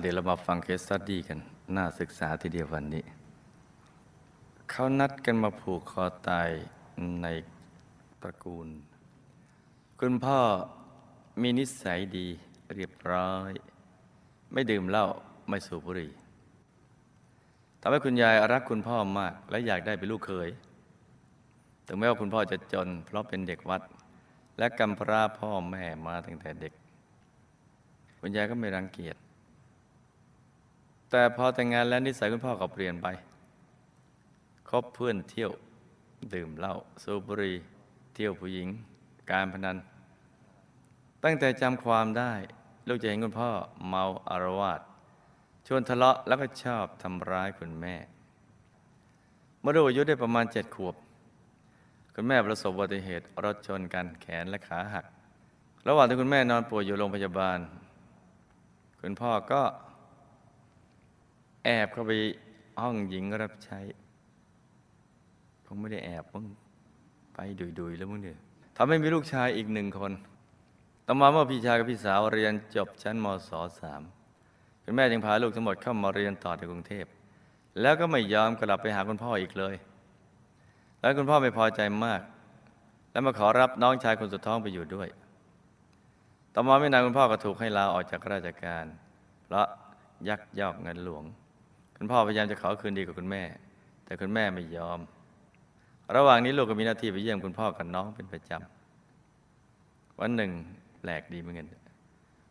เดี๋ยวเรามาฟัง case study กัน น่าศึกษาทีเดียววันนี้ เขานัดกันมาผูกคอตายในตระกูล คุณพ่อมีนิสัยดีเรียบร้อย ไม่ดื่มเหล้าไม่สูบบุหรี่ทำให้คุณยายรักคุณพ่อมาก และอยากได้เป็นลูกเขยถึงแม้ว่าคุณพ่อจะจน เพราะเป็นเด็กวัด และกำพร้าพ่อแม่มาตั้งแต่เด็ก คุณยายก็ไม่รังเกียจ แต่พอแต่งงานแล้วนิสัยคุณพ่อก็เปลี่ยนไปคบเพื่อนเที่ยวดื่มเหล้าสูบบุหรี่เที่ยวผู้หญิง การพนัน ตั้งแต่จำความได้ ลูกจะเห็นคุณพ่อเมาอารวาสชวนทะเลาะแล้วก็ชอบทำร้ายคุณแม่เมื่อลูกอายุได้ประมาณเจ็ดขวบ คุณแม่ประสบอุบัติเหตุรถชนกันแขนและขาหัก ระหว่างที่คุณแม่นอนป่วยอยู่โรงพยาบาล คุณพ่อก็ แอบเข้าไปห้องหญิงรับใช้คงไม่ได้แอบมึงไปดุยๆแล้วมึงเนี่ยทำให้มีลูกชายอีกหนึ่งคนต่อมาเมื่อพี่ชายกับพี่สาวเรียนจบชั้นมศสามคุณแม่จึงพาลูกทั้งหมดเข้ามาเรียนต่อในกรุงเทพ แล้วก็ไม่ยอมกลับไปหาคุณพ่ออีกเลย แล้วคุณพ่อไม่พอใจมาก แล้วมาขอรับน้องชายคนสุดท้องไปอยู่ด้วย ต่อมาไม่นานคุณพ่อก็ถูกให้ลาออกจากราชการ เพราะยักยอกเงินหลวง คุณพ่อพยายามจะขอคืนดีกับคุณแม่ แต่คุณแม่ไม่ยอม ระหว่างนี้ลูกก็มีหน้าที่ไปเยี่ยมคุณพ่อกับน้องเป็นประจำวันหนึ่งแปลกดีเหมือนกัน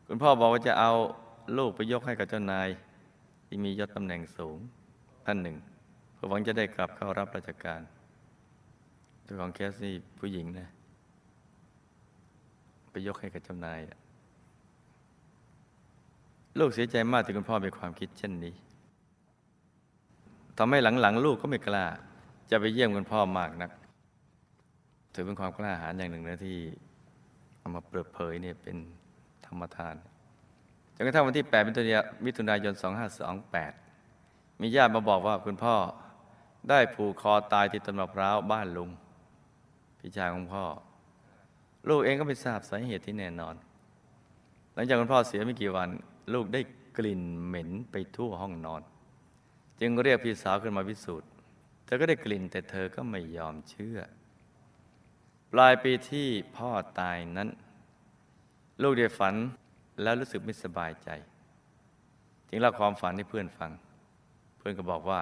คุณพ่อบอกว่าจะเอาลูกไปยกให้กับเจ้านาย ที่มียศตำแหน่งสูงท่านหนึ่งเพื่อหวังจะได้กลับเข้ารับราชการเจ้าของแคสนี่ผู้หญิงนะ ไปยกให้กับเจ้านายอะลูกเสียใจมากที่คุณพ่อมีความคิดเช่นนี้ ทำให้หลังๆ ลูกก็ไม่กล้า จะไปเยี่ยมคุณพ่อมากนัก ถือเป็นความกล้าหาญอย่างหนึ่งนะที่เอามาเปิดเผยเนี่ยเป็นธรรมทานจนกระทั่งวันที่8มิถุนายนมิถุนายน 2528 มีญาติมาบอกว่าคุณพ่อได้ผูกคอตายที่ต้นมะพร้าวบ้านลุงพี่ชายของพ่อ ลูกเองก็ไม่ทราบสาเหตุที่แน่นอน หลังจากคุณพ่อเสียไม่กี่วัน ลูกได้กลิ่นเหม็นไปทั่วห้องนอน จึงเรียกพี่สาวขึ้นมาพิสูจน์เธอก็ได้กลิ่นแต่เธอก็ไม่ยอมเชื่อ ปลายปีที่พ่อตายนั้น ลูกได้ฝันแล้วรู้สึกไม่สบายใจ จึงเล่าความฝันให้เพื่อนฟัง เพื่อนก็บอกว่า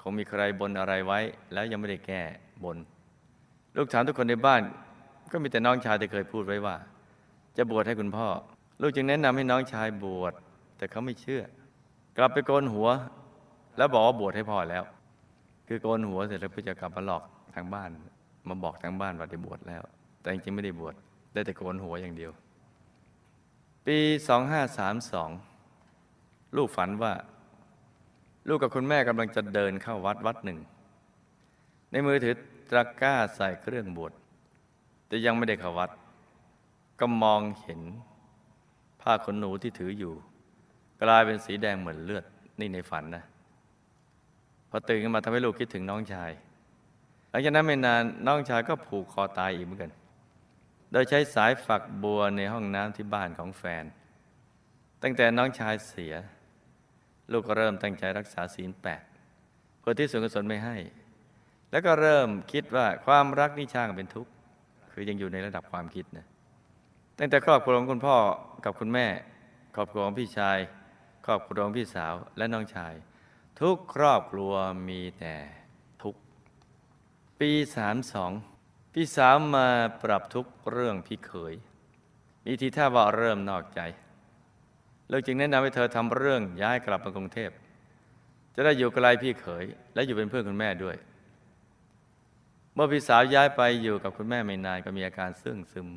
คงมีใครบนอะไรไว้ แล้วยังไม่ได้แก้บน ลูกถามทุกคนในบ้าน ก็มีแต่น้องชายที่เคยพูดไว้ว่า จะบวชให้คุณพ่อ ลูกจึงแนะนำให้น้องชายบวชแต่เขาไม่เชื่อกลับไปโกนหัว แล้วบอกว่าบวชให้พ่อแล้ว คือโกนหัวเสร็จแล้วเพื่อจะกลับมาหลอกทางบ้าน มาบอกทางบ้านว่าได้บวชแล้ว แต่จริงๆไม่ได้บวชได้แต่โกนหัวอย่างเดียว ปี2532ลูกฝันว่า ลูกกับคุณแม่กำลังจะเดินเข้าวัดวัดหนึ่ง ในมือถือตะกร้าใส่เครื่องบวชแต่ยังไม่ได้เข้าวัด ก็มองเห็นผ้าขนหนูที่ถืออยู่ กลายเป็นสีแดงเหมือนเลือดนี่ในฝันนะ พอตื่นขึ้นมาทำให้ลูกคิดถึงน้องชาย หลังจากนั้นไม่นานน้องชายก็ผูกคอตายอีกเหมือนกัน โดยใช้สายฝักบัวในห้องน้ำที่บ้านของแฟน ตั้งแต่น้องชายเสีย ลูกก็เริ่มตั้งใจรักษาศีลแปดเพื่อที่ส่วนกุศลไม่ให้ แล้วก็เริ่มคิดว่าความรักนี่ช่างเป็นทุกข์คือยังอยู่ในระดับความคิดนะตั้งแต่ครอบครัวของคุณพ่อกับคุณแม่ ครอบครัวของพี่ชาย ครอบครัวของพี่สาวและน้องชาย ทุกครอบครัวมีแต่ทุกปีสามสองพี่สาวมาปรับทุกเรื่องพี่เขย มีทีท่าว่าเริ่มนอกใจเราจึงแนะนำให้เธอทำเรื่องย้ายกลับมากรุงเทพ จะได้อยู่ไกลพี่เขย และอยู่เป็นเพื่อนคุณแม่ด้วย เมื่อพี่สาวย้ายไปอยู่กับคุณแม่ไม่นานก็มีอาการซึ่งซึม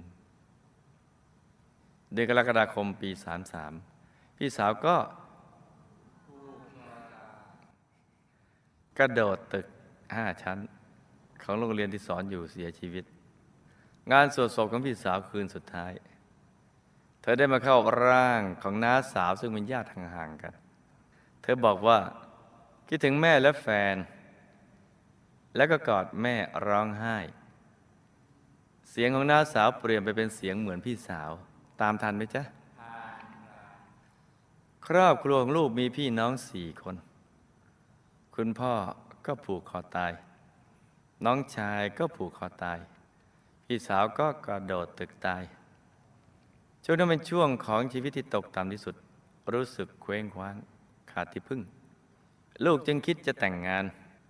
เดือนกรกฎาคมปี 33 พี่สาวก็ กระโดดตึกห้าชั้น ของโรงเรียนที่สอนอยู่เสียชีวิต งานสวดศพของพี่สาวคืนสุดท้าย เธอได้มาเข้าร่างของน้าสาวซึ่งเป็นญาติห่างๆกัน เธอบอกว่าคิดถึงแม่และแฟน แล้วก็กอดแม่ร้องไห้ เสียงของน้าสาวเปลี่ยนไปเป็นเสียงเหมือนพี่สาว ตามทันไหมจ๊ะครอบครัวของลูกมีพี่น้องสี่คน คุณพ่อก็ผูกคอตาย น้องชายก็ผูกคอตาย พี่สาวก็กระโดดตึกตาย ช่วงนั้นเป็นช่วงของชีวิตที่ตกต่ำที่สุด รู้สึกเคว้งคว้างขาดที่พึ่ง ลูกจึงคิดจะแต่งงาน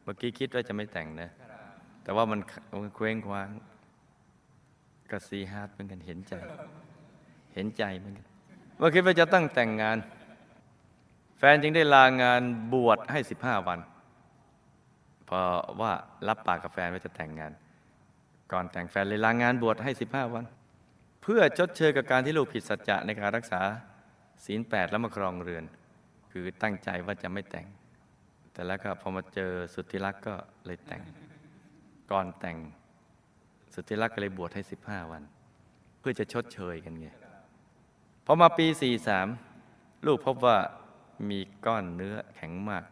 เมื่อกี้คิดว่าจะไม่แต่งนะ แต่ว่ามันเคว้งคว้างก็ซีฮาร์ดเหมือนกันเห็นใจ เห็นใจเหมือนกันเมื่อคิดว่าจะตั้งแต่งงาน แฟนจึงได้ลางานบวชให้สิบห้าวัน พราะว่ารับปากกับแฟนว่าจะแต่งงาน ก่อนแต่งแฟนเลยลางงานบวชให้สิบห้าวัน เพื่อชดเชยกับการที่ลูกผิดสัจจะในการรักษาศีลแปดแล้วมาครองเรือน คือตั้งใจว่าจะไม่แต่ง แต่แล้วก็พอมาเจอสุดที่รักก็เลยแต่ง ก่อนแต่งสุดที่รักก็เลยบวชให้สิบห้าวัน เพื่อจะชดเชยกันไงพอมาปีสี่สามลูกพบว่ามีก้อนเนื้อแข็งมาก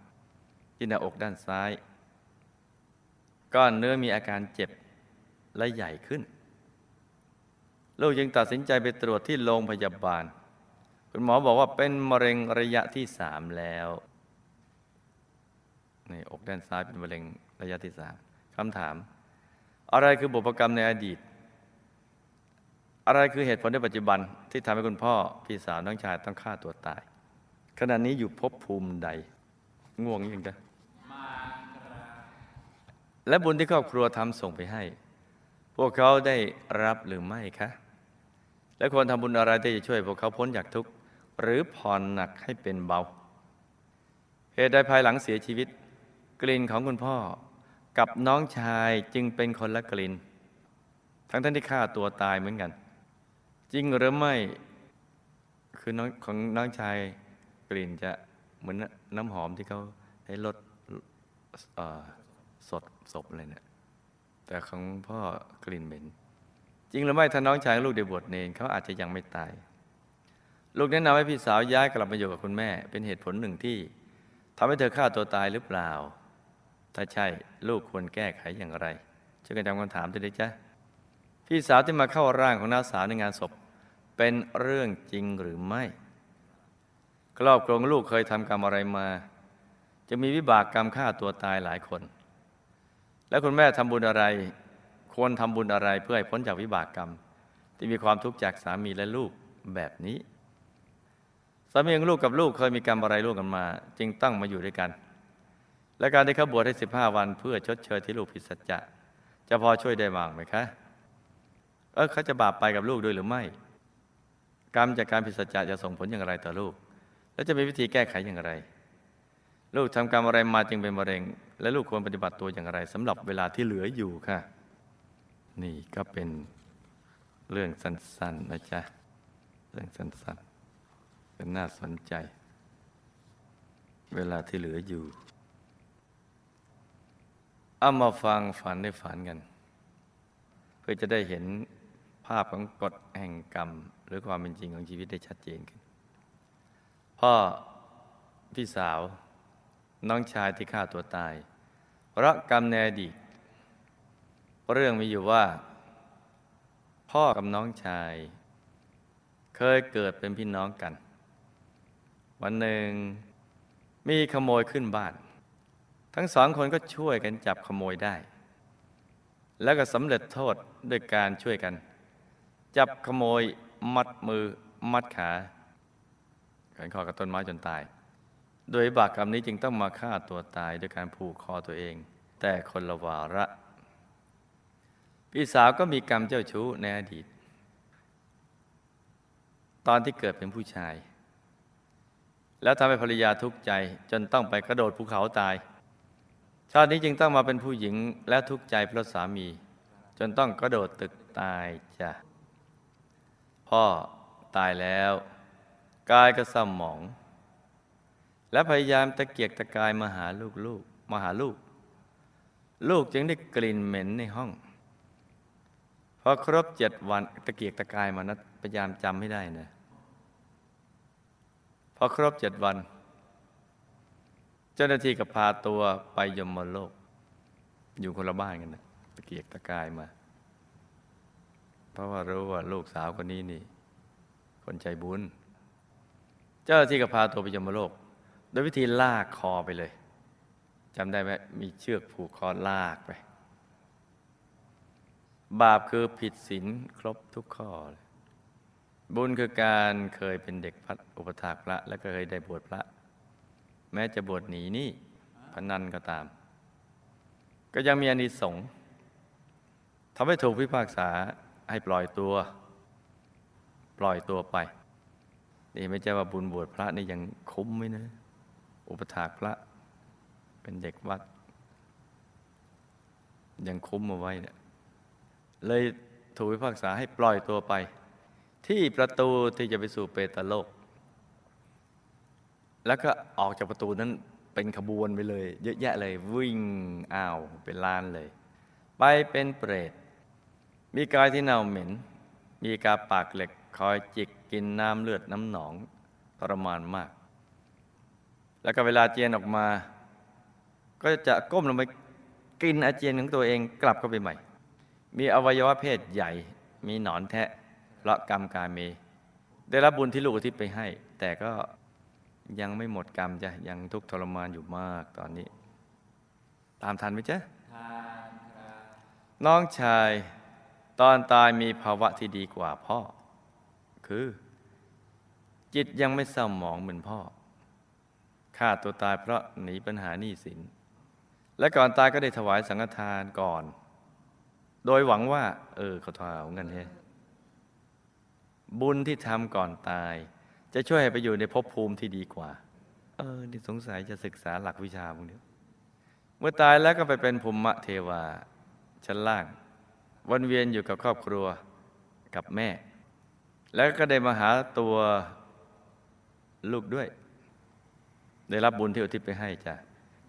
ที่หน้าอกด้านซ้าย ก้อนเนื้อมีอาการเจ็บและใหญ่ขึ้น ลูกจึงตัดสินใจไปตรวจที่โรงพยาบาล คุณหมอบอกว่าเป็นมะเร็งระยะที่สามแล้วในอกด้านซ้ายเป็นมะเร็งระยะที่สามคำถาม อะไรคือบุพกรรมในอดีต อะไรคือเหตุผลในปัจจุบันที่ทำให้คุณพ่อ พี่สาวน้องชายต้องฆ่าตัวตาย ขณะนี้อยู่ภพภูมิใด ง่วงยังจะ และบุญที่ครอบครัวทำส่งไปให้ พวกเขาได้รับหรือไม่คะ และควรทำบุญอะไรที่จะช่วย พวกเขาพ้นจากทุกข์หรือผ่อนหนักให้เป็นเบา เหตุใดภายหลังเสียชีวิต กลิ่นของคุณพ่อกับน้องชายจึงเป็นคนละกลิ่น ทั้งท่านที่ฆ่าตัวตายเหมือนกัน จริงหรือไม่คือน้องของน้องชายกลิ่นจะเหมือนน้ำหอมที่เขาให้ลดเอ่อ สดศพอะไรเนี่ยแต่ของพ่อกลิ่นเหม็น จริงหรือไม่ถ้าน้องชายลูกได้บวชเนนเขาอาจจะยังไม่ตาย ลูกแนะนำให้พี่สาวย้ายกลับมาอยู่กับคุณแม่ เป็นเหตุผลหนึ่งที่ทำให้เธอฆ่าตัวตายหรือเปล่า ถ้าใช่ลูกควรแก้ไขอย่างไรช่วยกันจำคำถามด้วยจ๊ะพี่สาวที่มาเข้าร่างของน้าสาวในงานศพ เป็นเรื่องจริงหรือไม่ครอบครัวลูกเคยทำกรรมอะไรมา จะมีวิบากกรรมฆ่าตัวตายหลายคน แล้วคุณแม่ทำบุญอะไร ควรทำบุญอะไรเพื่อให้พ้นจากวิบากกรรม ที่มีความทุกข์จากสามีและลูกแบบนี้สามีของลูกกับลูกเคยมีกรรมอะไรร่วมกันมา จึงต้องมาอยู่ด้วยกัน และการที่เขาบวชให้สิบห้าวัน เพื่อชดเชยที่ลูกผิดสัจจะจะพอช่วยได้บ้างไหมคะเออเขาจะบาปไปกับลูกด้วยหรือไม่ กรรมจากการผิดสัจจะจะส่งผลอย่างไรต่อลูก และจะมีวิธีแก้ไขอย่างไร ลูกทำกรรมอะไรมาจึงเป็นมะเร็ง และลูกควรปฏิบัติตัวอย่างไรสำหรับเวลาที่เหลืออยู่ค่ะ นี่ก็เป็นเรื่องสั้นๆนะจ๊ะ เรื่องสั้นๆเป็นน่าสนใจ เวลาที่เหลืออยู่เอามาฟังฝันได้ฝันกัน เพื่อจะได้เห็นภาพของกฎแห่งกรรม หรือความเป็นจริงของชีวิตได้ชัดเจนขึ้น พ่อพี่สาว น้องชายที่ฆ่าตัวตายเพราะกรรมในอดีตเรื่องมีอยู่ว่า พ่อกับน้องชาย เคยเกิดเป็นพี่น้องกัน วันหนึ่งมีขโมยขึ้นบ้าน ทั้งสองคนก็ช่วยกันจับขโมยได้ แล้วก็สำเร็จโทษด้วยการช่วยกัน จับขโมยมัดมือมัดขาแขวนคอกับต้นไม้จนตาย โดยบากกรรมนี้จึงต้องมาฆ่าตัวตายด้วยการผูกคอตัวเอง แต่คนละวาระ พี่สาวก็มีกรรมเจ้าชู้ในอดีต ตอนที่เกิดเป็นผู้ชาย แล้วทำให้ภรรยาทุกข์ใจจนต้องไปกระโดดภูเขาตาย ชาตินี้จึงต้องมาเป็นผู้หญิงและทุกข์ใจเพราะสามี จนต้องกระโดดตึกตายจ้ะพ่อตายแล้วกายก็เศร้าหมอง และพยายามตะเกียกตะกายมาหาลูกลูกมาหาลูก ลูกจึงได้กลิ่นเหม็นในห้อง พอครบเจ็ดวันตะเกียกตะกายมานะพยายามจำไม่ได้นะพอครบเจ็ดวัน เจ้าหน้าที่ก็พาตัวไปยมโลก อยู่คนละบ้านกันนะตะเกียกตะกายมา เพราะว่ารู้ว่าลูกสาวคนนี้นี่ คนใจบุญ เจ้าหน้าที่ก็พาตัวไปยมโลก โดยวิธีลากคอไปเลยจำได้ไหมมีเชือกผูกคอลากไป บาปคือผิดศีลครบทุกข้อเลยบุญคือการเคยเป็นเด็กพัดอุปถากพระ และก็เคยได้บวชพระ แม้จะบวชหนีนี่พนันก็ตาม ก็ยังมีอานิสงส์ทำให้ถูกพิพากษาให้ปล่อยตัว ปล่อยตัวไป นี่ไม่ใช่ว่าบุญบวชพระนี่ยังคุ้มไหมนะ อุปถากพระ เป็นเด็กวัด ยังคุ้มเอาไว้เนี่ยเลยถูกพิพากษาให้ปล่อยตัวไป ที่ประตูที่จะไปสู่เปตโลก แล้วก็ออกจากประตูนั้นเป็นขบวนไปเลย เยอะแยะเลยวิ่งอ้าวเป็นลานเลย ไปเป็นเปรต มีกายที่เน่าเหม็น มีกาปากเหล็กคอยจิกกินน้ำเลือดน้ำหนองทรมานมาก แล้วก็เวลาเจียนออกมา ก็จะก้มลงไปกินอาเจียนของตัวเองกลับเข้าไปใหม่ มีอวัยวะเพศใหญ่ มีหนอนแทะเพราะกรรมการเมได้รับบุญที่ลูกอุทิศไปให้ แต่ก็ยังไม่หมดกรรมจ้ะยังทุกข์ทรมานอยู่มากตอนนี้ ตามทันไหมจ๊ะน้องชายตอนตายมีภาวะที่ดีกว่าพ่อ คือ จิตยังไม่เศร้าหมองเหมือนพ่อ ฆ่าตัวตายเพราะหนีปัญหาหนี้สิน และก่อนตายก็ได้ถวายสังฆทานก่อน โดยหวังว่า เออเขาถวายเงินเฮบุญที่ทำก่อนตาย จะช่วยให้ไปอยู่ในภพภูมิที่ดีกว่า เออนี่สงสัยจะศึกษาหลักวิชาพวกนี้เมื่อตายแล้วก็ไปเป็นภูมิเทวา ชั้นล่าง วนเวียนอยู่กับครอบครัวกับแม่ แล้วก็ได้มาหาตัวลูกด้วย ได้รับบุญที่อุทิศไปให้จ้ะ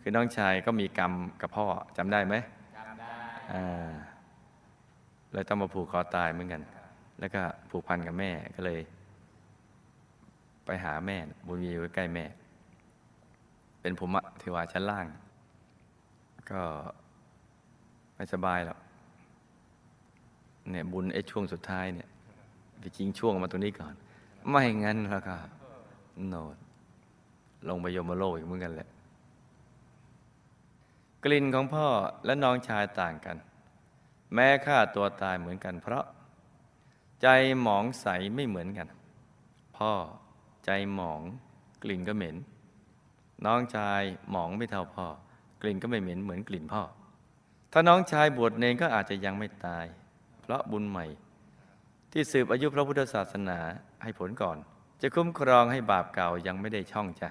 คือน้องชายก็มีกรรมกับพ่อจำได้ไหมจำได้อ่าเลยต้องมาผูกคอตายเหมือนกัน แล้วก็ผูกพันกับแม่ก็เลย ไปหาแม่บุญมีอยู่ใกล้แม่ เป็นภูมิเทวาชั้นล่าง ก็ไม่สบายหรอกเนี่ยบุญไอ้ช่วงสุดท้ายเนี่ยไปจริงช่วงมาตรงนี้ก่อน ไม่งั้นแล้วก็โนด ลงไปยมโลกอีกเหมือนกันแหละ กลิ่นของพ่อและน้องชายต่างกัน แม้ฆ่าตัวตายเหมือนกัน เพราะ ใจหมองใสไม่เหมือนกัน พ่อใจหมองกลิ่นก็เหม็น น้องชายหมองไม่เท่าพ่อ กลิ่นก็ไม่เหม็นเหมือนกลิ่นพ่อ ถ้าน้องชายบวชเนงก็อาจจะยังไม่ตาย เพราะบุญใหม่ ที่สืบอายุพระพุทธศาสนาให้ผลก่อน จะคุ้มครองให้บาปเก่ายังไม่ได้ช่องจ้ะ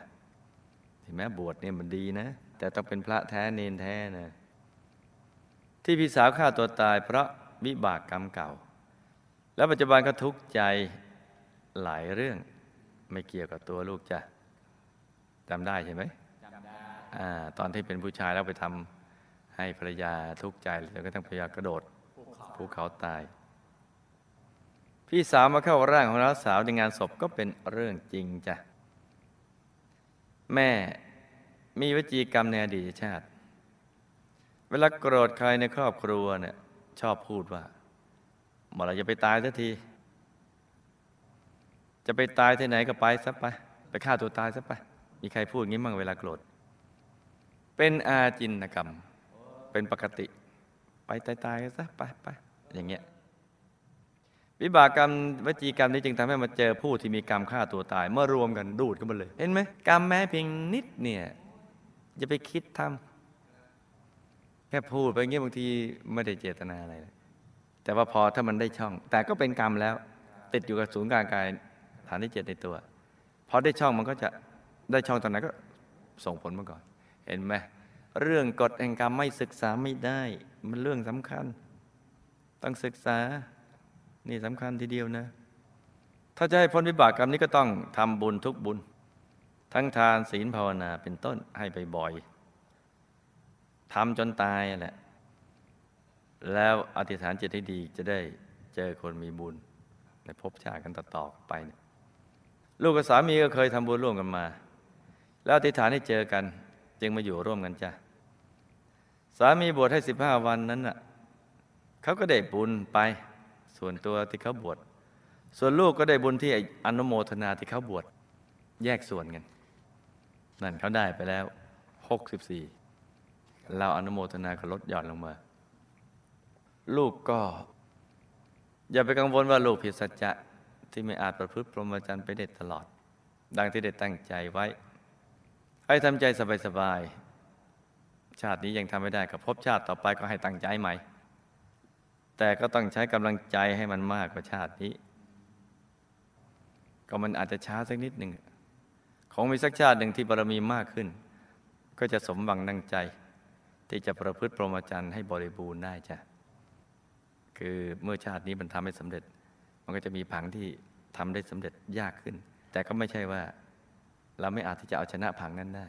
ถึงแม้บวชเนี่ยมันดีนะ แต่ต้องเป็นพระแท้เนนแท้นะ ที่พี่สาวฆ่าตัวตายเพราะวิบากกรรมเก่า แล้วปัจจุบันก็ทุกข์ใจหลายเรื่องไม่เกี่ยวกับตัวลูกจ้ะจำได้ใช่ไหมจำได้อ่าตอนที่เป็นผู้ชายแล้วไปทำให้ภรรยาทุกข์ใจแล้วก็ต้องภรรยากระโดดภูเขาตาย พี่สาวมาเข้าร่างของน้าสาวในงานศพก็เป็นเรื่องจริงจ้ะ แม่มีวจีกรรมในอดีตชาติ เวลาโกรธใครในครอบครัวเนี่ยชอบพูดว่าเมื่อไรจะไปตายสักที จะไปตายที่ไหนก็ไปซะไป ไปฆ่าตัวตายซะไป มีใครพูดงี้มั่งเวลาโกรธ เป็นอาจินกรรม เป็นปกติ ไปตายๆซะไปไปอย่างเงี้ย วิบากกรรมวจีกรรมนี้จึงทำให้มาเจอผู้ที่มีกรรมฆ่าตัวตาย เมื่อรวมกันดูดกันมาเลย เห็นไหมกรรมแม้เพียงนิดเนี่ยอย่าไปคิดทำแค่พูดไปเงี้ยบางทีไม่ได้เจตนาอะไรเลยแต่ว่าพอถ้ามันได้ช่อง แต่ก็เป็นกรรมแล้ว ติดอยู่กับศูนย์กลางกายฐานที่เจ็ดในตัวพอได้ช่องมันก็จะได้ช่องตอนนั้นก็ส่งผลมาก่อน เห็นไหมเรื่องกฎแห่งกรรมไม่ศึกษาไม่ได้ มันเรื่องสำคัญ ต้องศึกษา นี่สำคัญทีเดียวนะ ถ้าจะให้พ้นวิบากกรรมนี้ก็ต้องทำบุญทุกบุญ ทั้งทานศีลภาวนาเป็นต้นให้ไปบ่อยทำจนตายแหละ แล้วอธิษฐานจิตให้ดีจะได้เจอคนมีบุญในภพชาติกันต่อๆไปเนี่ยลูกกับสามีก็เคยทำบุญร่วมกันมา แล้วอธิษฐานให้เจอกัน จึงมาอยู่ร่วมกันจ้ะสามีบวชให้สิบห้าวันนั้นน่ะเขาก็ได้บุญไป ส่วนตัวที่เขาบวชส่วนลูกก็ได้บุญที่อนุโมทนาที่เขาบวชแยกส่วนกันนั่นเขาได้ไปแล้วหกสิบสี่เราอนุโมทนาก็ลดหย่อนลงมา ลูกก็ อย่าไปกังวลว่าลูกผิดสัจจะที่ไม่อาจประพฤติพรหมจรรย์ไปได้ตลอด ดังที่ได้ตั้งใจไว้ ให้ทำใจสบายๆชาตินี้ยังทำไม่ได้กับพบชาติต่อไปก็ให้ตั้งใจใหม่ แต่ก็ต้องใช้กำลังใจให้มันมากกว่าชาตินี้ ก็มันอาจจะช้าสักนิดหนึ่งคงมีสักชาติหนึ่งที่บารมีมากขึ้น ก็จะสมหวังดังใจ ที่จะประพฤติพรหมจรรย์ให้บริบูรณ์ได้จ้ะคือเมื่อชาตินี้มันทำให้สำเร็จ มันก็จะมีผังที่ทำได้สำเร็จยากขึ้น แต่ก็ไม่ใช่ว่าเราไม่อาจที่จะเอาชนะผังนั้นได้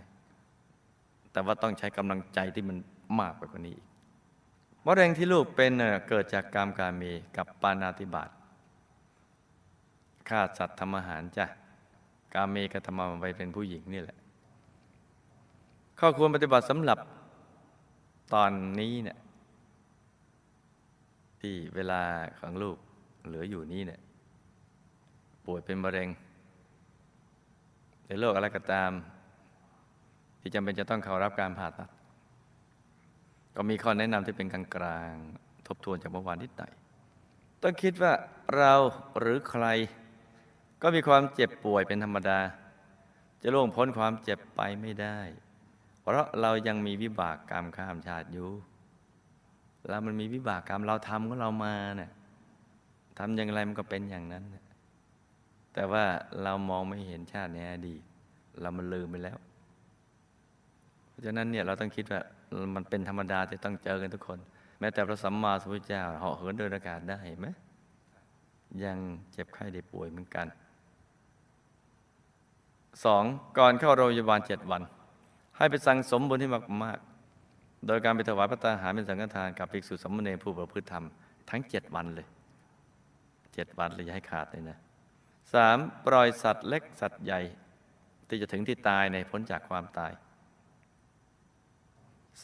แต่ว่าต้องใช้กำลังใจที่มันมากกว่านี้อีก มะเร็งที่ลูกเป็นเกิดจากกรรมการมีกับปานาติบาตฆ่าสัตว์ทำอาหารจ้ะกาเมกธรรมไปเป็นผู้หญิงนี่แหละ ข้อควรปฏิบัติสำหรับตอนนี้เนี่ยที่เวลาของลูกเหลืออยู่นี้เนี่ยป่วยเป็นมะเร็งหรือโรคอะไรก็ตาม ที่จำเป็นจะต้องเข้ารับการผ่าตัด ก็มีข้อแนะนำที่เป็นกลางกลางทบทวนจากเมื่อวานนิดหน่อยต้องคิดว่าเราหรือใคร ก็มีความเจ็บป่วยเป็นธรรมดา จะล่วงพ้นความเจ็บไปไม่ได้ เพราะเรายังมีวิบากกรรมข้ามชาติอยู่แล้วมันมีวิบากกรรมเราทำของเรามาเนี่ยทำอย่างไรมันก็เป็นอย่างนั้น แต่ว่าเรามองไม่เห็นชาติในอดีตเรามันลืมไปแล้ว เพราะฉะนั้นเนี่ยเราต้องคิดว่า มันเป็นธรรมดาจะต้องเจอกันทุกคน แม้แต่พระสัมมาสัมพุทธเจ้าเหาะเหินเดินอากาศได้ไหมยังเจ็บไข้ได้ป่วยเหมือนกันสองก่อนเข้าโรงพยาบาลเจ็ดวัน ให้ไปสั่งสมบุญให้มากๆ โดยการไปถวายพระตาหารเป็นสังฆทานกับภิกษุสามเณรผู้ประพฤติธรรมทั้งเจ็ดวันเลยเจ็ดวันเลยอย่าให้ขาดเลยนะสามปล่อยสัตว์เล็กสัตว์ใหญ่ ที่จะถึงที่ตายในพ้นจากความตาย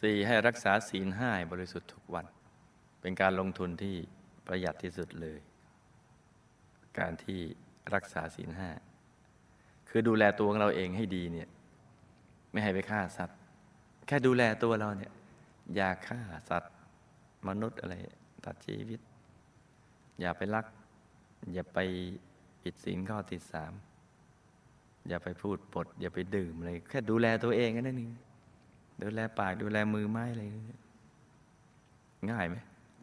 สี่ให้รักษาศีลห้าให้บริสุทธิ์ทุกวัน เป็นการลงทุนที่ประหยัดที่สุดเลย การที่รักษาศีลห้าคือดูแลตัวของเราเองให้ดีเนี่ยไม่ให้ไปฆ่าสัตว์ แค่ดูแลตัวเราเนี่ยอย่าฆ่าสัตว์ มนุษย์อะไรตัดชีวิต อย่าไปลัก อย่าไปผิดศีลข้อที่สามอย่าไปพูดปด อย่าไปดื่มอะไรแค่ดูแลตัวเองนั่นเอง ดูแลปากดูแลมือไม้อะไรเนี่ยง่ายไหม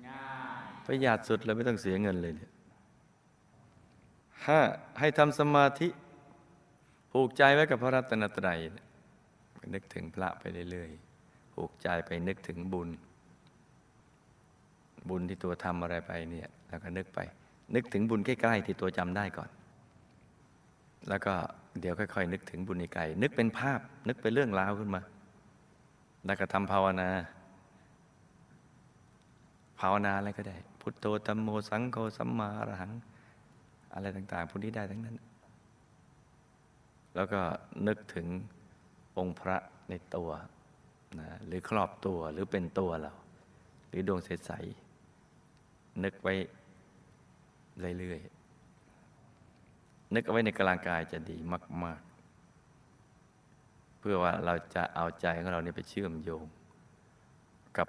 ง่ายประหยัดสุดเลยไม่ต้องเสียเงินเลยเนี่ยห้าให้ทำสมาธิผูกใจไว้กับพระรัตนตรัยนึกถึงพระไปเรื่อยๆผูกใจไปนึกถึงบุญ บุญที่ตัวทำอะไรไปเนี่ยแล้วก็นึกไป นึกถึงบุญใกล้ๆที่ตัวจำได้ก่อน แล้วก็เดี๋ยวค่อยๆนึกถึงบุญในไกลนึกเป็นภาพ นึกเป็นเรื่องราวขึ้นมา แล้วก็ทำภาวนา ภาวนาอะไรก็ได้ พุทโธตัมโมสังโฆสัมมาอรหัง อะไรต่าง ๆพวกนี้ได้ทั้งนั้น แล้วก็นึกถึงองค์พระในตัวนะหรือครอบตัวหรือเป็นตัวเรา หรือดวงใสๆนึกไว้เรื่อยๆนึกเอาไว้ในกลางกายจะดีมาก พื่อว่าเราจะเอาใจของเราเนี่ยไปเชื่อมโยง กับ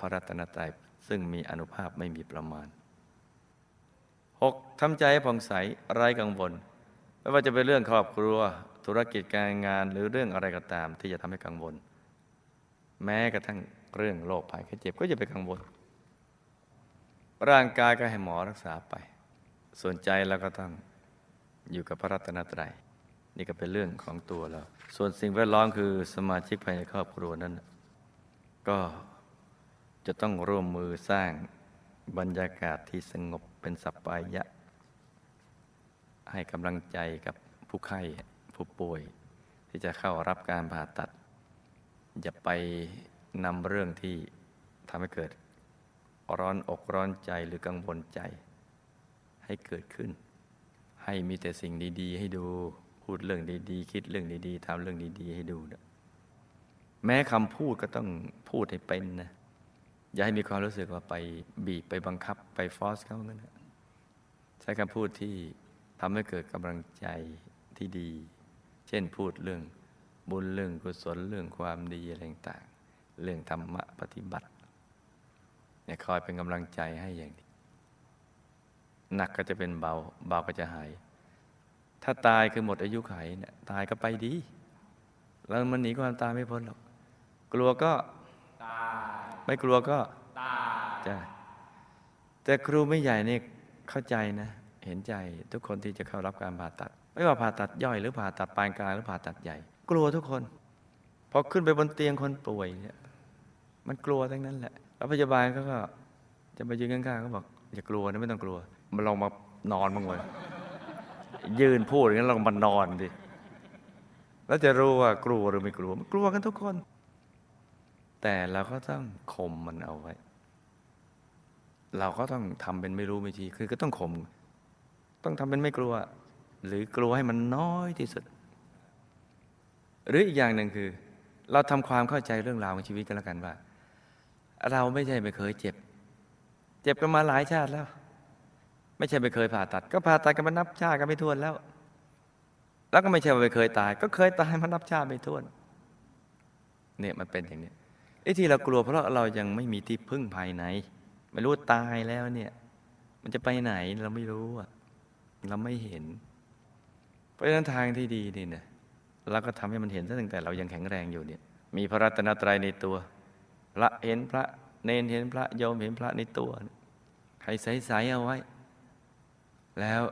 พระรัตนตรัยซึ่งมีอนุภาพไม่มีประมาณหกทำใจให้ผ่องใสไร้กังวลไม่ว่าจะเป็นเรื่องครอบครัว ธุรกิจการงานหรือเรื่องอะไรก็ตาม ที่จะทำให้กังวล แม้กระทั่งเรื่องโรคภัยแค่เจ็บก็อย่าไปกังวล ร่างกายก็ให้หมอรักษาไป ส่วนใจเราก็ต้องอยู่กับพระรัตนตรัย นี่ก็เป็นเรื่องของตัวเรา ส่วนสิ่งแวดล้อมคือสมาชิกภายในครอบครัวนั้น ก็จะต้องร่วมมือสร้างบรรยากาศที่สงบเป็นสัปปายะ ให้กำลังใจกับผู้ไข้ผู้ป่วย ที่จะเข้ารับการผ่าตัด อย่าไปนำเรื่องที่ทำให้เกิด ร้อนอกร้อนใจหรือกังวลใจ ให้เกิดขึ้น ให้มีแต่สิ่งดี ๆ ให้ดู พูดเรื่องดีๆ คิดเรื่องดีๆทำเรื่องดีๆ ให้ดูนะแม้คำพูดก็ต้องพูดให้เป็นนะอย่าให้มีความรู้สึกว่าไปบีบไปบังคับไปฟอสเขาเงี้ยนะใช้คำพูดที่ทำให้เกิดกำลังใจที่ดี เช่นพูดเรื่องบุญเรื่องกุศลเรื่องความดีอะไรต่างเรื่องธรรมะปฏิบัติเนี่ยคอยเป็นกำลังใจให้อย่างนี้หนักก็จะเป็นเบา เบาก็จะหาย ถ้าตายคือหมดอายุไขเนี่ยตายก็ไปดี แล้วมันหนีความตายไม่พ้นหรอก กลัวก็ตายไม่กลัวก็ตายจ้ะแต่ครูไม่ใหญ่เนี่ยเข้าใจนะ เห็นใจทุกคนที่จะเข้ารับการผ่าตัด ไม่ว่าผ่าตัดย่อยหรือผ่าตัดปานกลางหรือผ่าตัดใหญ่ กลัวทุกคนพอขึ้นไปบนเตียงคนป่วยเนี่ยมันกลัวทั้งนั้นแหละ แล้วพยาบาลเขาก็จะมายืนข้างๆเขาบอกอย่ากลัวนะไม่ต้องกลัว มาลองมานอนบ้างเลย ยืนพูดอย่างนั้นลองมานอนดิแล้วจะรู้ว่ากลัวหรือไม่กลัวมันกลัวกันทุกคน แต่เราก็ต้องข่มมันเอาไว้ เราก็ต้องทำเป็นไม่รู้ไม่ชี้คือก็ต้องข่มต้องทำเป็นไม่กลัว หรือกลัวให้มันน้อยที่สุด หรืออีกอย่างหนึ่งคือ เราทำความเข้าใจเรื่องราวของชีวิตกันแล้วกันว่า เราไม่ใช่ไม่เคยเจ็บ เจ็บกันมาหลายชาติแล้ว ไม่ใช่ไม่เคยผ่าตัด ก็ผ่าตัดกันมานับชาติกันไม่ถ้วนแล้ว แล้วก็ไม่ใช่ว่าไม่เคยตาย ก็เคยตายมานับชาติไม่ถ้วน เนี่ยมันเป็นอย่างนี้ไอ้ที่เรากลัวเพราะเรายังไม่มีที่พึ่งภายในไม่รู้ตายแล้วเนี่ย มันจะไปไหนเราไม่รู้อะเราไม่เห็น เพราะฉะนั้นทางที่ดีนี่เนี่ยเราก็ทำให้มันเห็นตั้งแต่เรายังแข็งแรงอยู่เนี่ย มีพระรัตนตรัยในตัวพระเห็นพระเนนเห็นพระโยมเห็นพระในตัวใครใสๆเอาไว้ แล้ว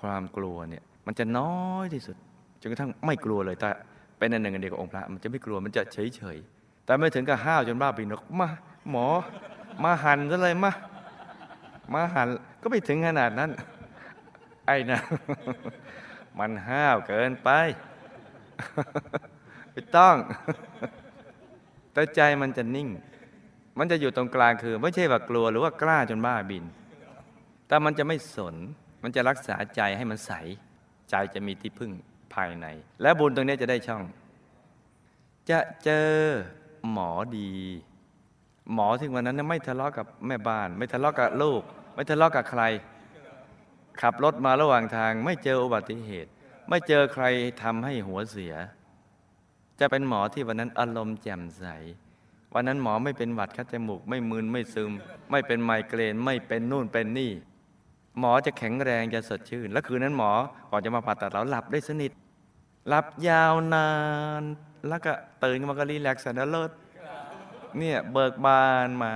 ความกลัวเนี่ยมันจะน้อยที่สุดจนกระทั่งไม่กลัวเลยแต่เป็นอันหนึ่งอันเดียวกับองค์พระ มันจะไม่กลัวมันจะเฉยเฉยแต่ไม่ถึงกับห้าวจนบ้าปีนกมาหมอ มาหันซะเลยมามาหันก็ไม่ถึงขนาดนั้น ไอ้นะมันห้าวเกินไปไม่ต้อง แต่ใจมันจะนิ่ง มันจะอยู่ตรงกลางคือ ไม่ใช่ว่ากลัวหรือว่ากล้าจนบ้าบิน แต่มันจะไม่สน มันจะรักษาใจให้มันใส ใจจะมีที่พึ่งภายใน และบุญตรงนี้จะได้ช่อง จะเจอหมอดี หมอที่วันนั้นไม่ทะเลาะกับแม่บ้าน ไม่ทะเลาะกับลูก ไม่ทะเลาะกับใคร ขับรถมาระหว่างทาง ไม่เจออุบัติเหตุ ไม่เจอใครทำให้หัวเสีย จะเป็นหมอที่วันนั้นอารมณ์แจ่มใสวันนั้นหมอไม่เป็นหวัดคัดจมูก ไม่มึนไม่ซึม ไม่เป็นไมเกรนไม่เป็นนู่นเป็นนี่ หมอจะแข็งแรงจะสดชื่น แล้วคืนนั้นหมอก่อนจะมาผ่าตัดเราหลับได้สนิท หลับยาวนาน แล้วก็ตื่นขึ้นมาก็รีแลกซ์นะเลิศเนี่ยเบิกบานมา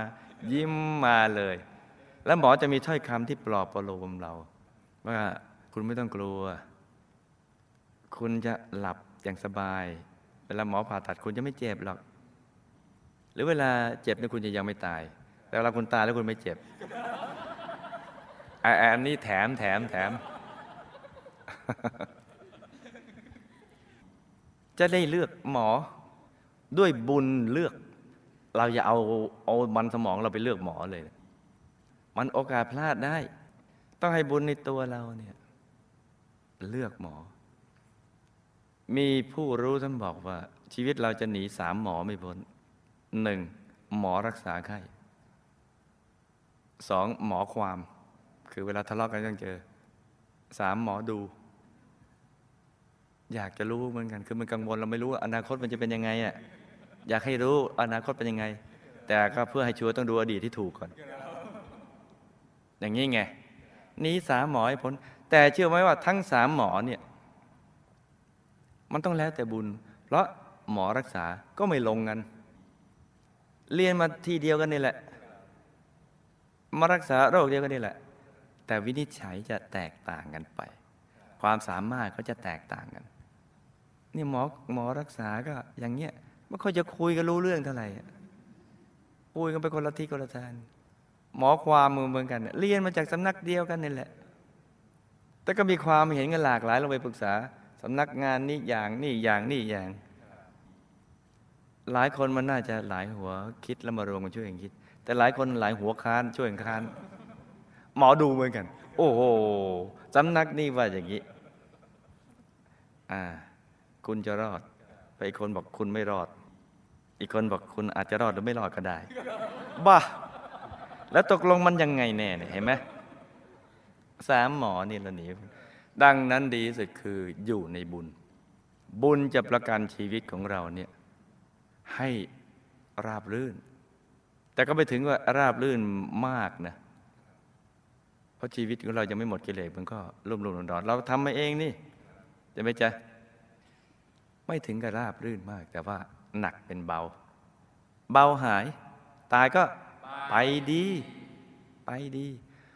ยิ้มมาเลย แล้วหมอจะมีถ้อยคำที่ปลอบประโลมเรา ว่าคุณไม่ต้องกลัว คุณจะหลับอย่างสบาย เวลาหมอผ่าตัดคุณจะไม่เจ็บหรอก หรือเวลาเจ็บเนี่ยคุณจะยังไม่ตาย แต่เวลาคุณตายแล้วคุณไม่เจ็บ อันนี้แถมแถมแถม จะได้เลือกหมอ ด้วยบุญเลือก เราอย่าเอาเอามันสมองเราไปเลือกหมอเลย มันโอกาสพลาดได้ ต้องให้บุญในตัวเราเนี่ย เลือกหมอ มีผู้รู้ท่านบอกว่า ชีวิตเราจะหนีสามหมอไม่พ้นหนึ่งหมอรักษาไข้สองหมอความ คือเวลาทะเลาะกันต้องเจอสามหมอดู อยากจะรู้เหมือนกัน คือมันกังวลเราไม่รู้อนาคตมันจะเป็นยังไงอะอยากให้รู้อนาคตเป็นยังไง แต่ก็เพื่อให้ชัวร์ต้องดูอดีตที่ถูกก่อน อย่างนี้ไงนี้สามหมอให้พ้นแต่เชื่อไหมว่าทั้งสามหมอเนี่ย มันต้องแล้วแต่บุญ เพราะหมอรักษาก็ไม่ลงกัน เรียนมาทีเดียวกันนี่แหละ มารักษาโรคเดียวกันนี่แหละ แต่วินิจฉัยจะแตกต่างกันไป ความสามารถเขาจะแตกต่างกันนี่หมอหมอรักษาก็อย่างเงี้ยไม่ค่อยจะคุยกันรู้เรื่องเท่าไหร่คุยกันไปคนละที่คนละทางหมอความมือเมือนกัน เรียนมาจากสำนักเดียวกันนี่แหละ แต่ก็มีความเห็นกันหลากหลายลงไปปรึกษาสำนักงานนี่อย่างนี่อย่างนี่อย่าง หลายคนมันน่าจะหลายหัวคิดแล้วมารวมกันช่วยกันคิด แต่หลายคนหลายหัวค้านช่วยกันค้าน หมอดูเหมือนกัน โอ้โหสำนักนี่ว่าอย่างนี้ อ่า คุณจะรอด ไปอีคนบอกคุณไม่รอด อีกคนบอกคุณอาจจะรอดหรือไม่รอดก็ได้ บ้า แล้วตกลงมันยังไงแน่เนี่ยเห็นไหมสามหมอนี่ละหนีดังนั้นดีสุดคืออยู่ในบุญ บุญจะประกันชีวิตของเราเนี่ย ให้ราบรื่น แต่ก็ไม่ถึงว่าราบรื่นมากนะ ราะชีวิตของเรายังไม่หมดกิเลสมันก็รุ่มรุ่มดอนๆเราทำมาเองนี่จะไม่จะไม่ถึงกับราบรื่นมาก แต่ว่าหนักเป็นเบา เบาหาย ตายก็ไปดี ไปดี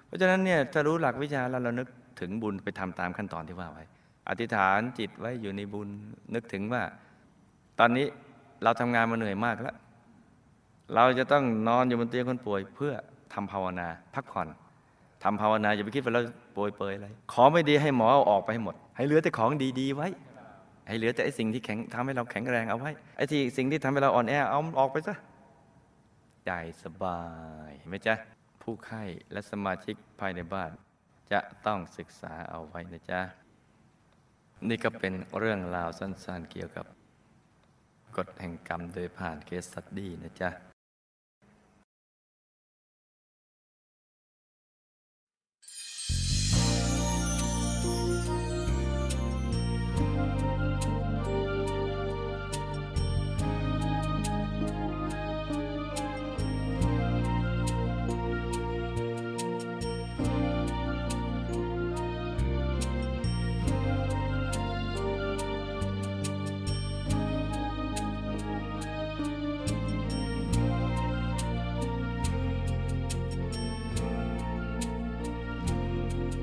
เพราะฉะนั้นเนี่ยถ้ารู้หลักวิชาแล้วเรานึกถึงบุญไปทำตามขั้นตอนที่ว่าไว้ อธิษฐานจิตไว้อยู่ในบุญนึกถึงว่า ตอนนี้เราทำงานมาเหนื่อยมากแล้ว เราจะต้องนอนอยู่บนเตียงคนป่วย เพื่อทำภาวนาพักผ่อน ทำภาวนาอย่าไปคิดว่าเราป่วยเปยอะไร ของไม่ดีให้หมอเอาออกไปให้หมด ให้เหลือแต่ของดีๆไว้ ให้เหลือแต่ไอ้สิ่งที่แข็งทำให้เราแข็งแรงเอาไว้ ไอ้ที่สิ่งที่ทำให้เราอ่อนแอเอาออกไปซะ ใจสบายเห็นไหมจ๊ะ ผู้ไข้และสมาชิกภายในบ้าน จะต้องศึกษาเอาไว้นะจ๊ะ นี่ก็เป็นเรื่องราวสั้นๆเกี่ยวกับกฎแห่งกรรมโดยผ่านเคสสตดี้นะจ๊ะ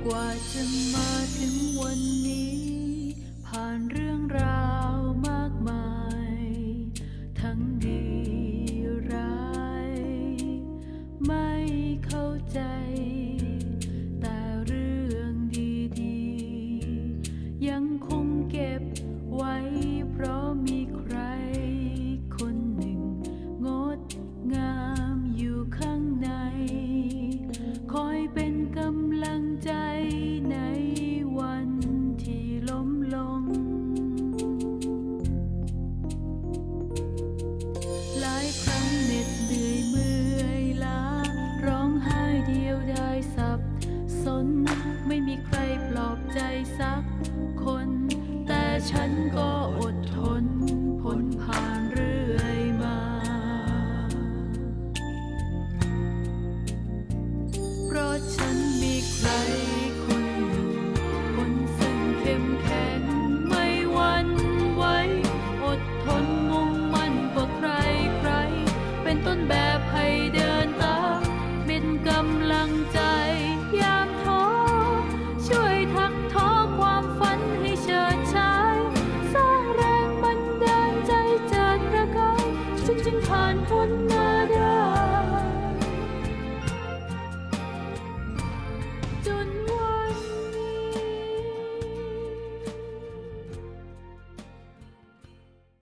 กว่า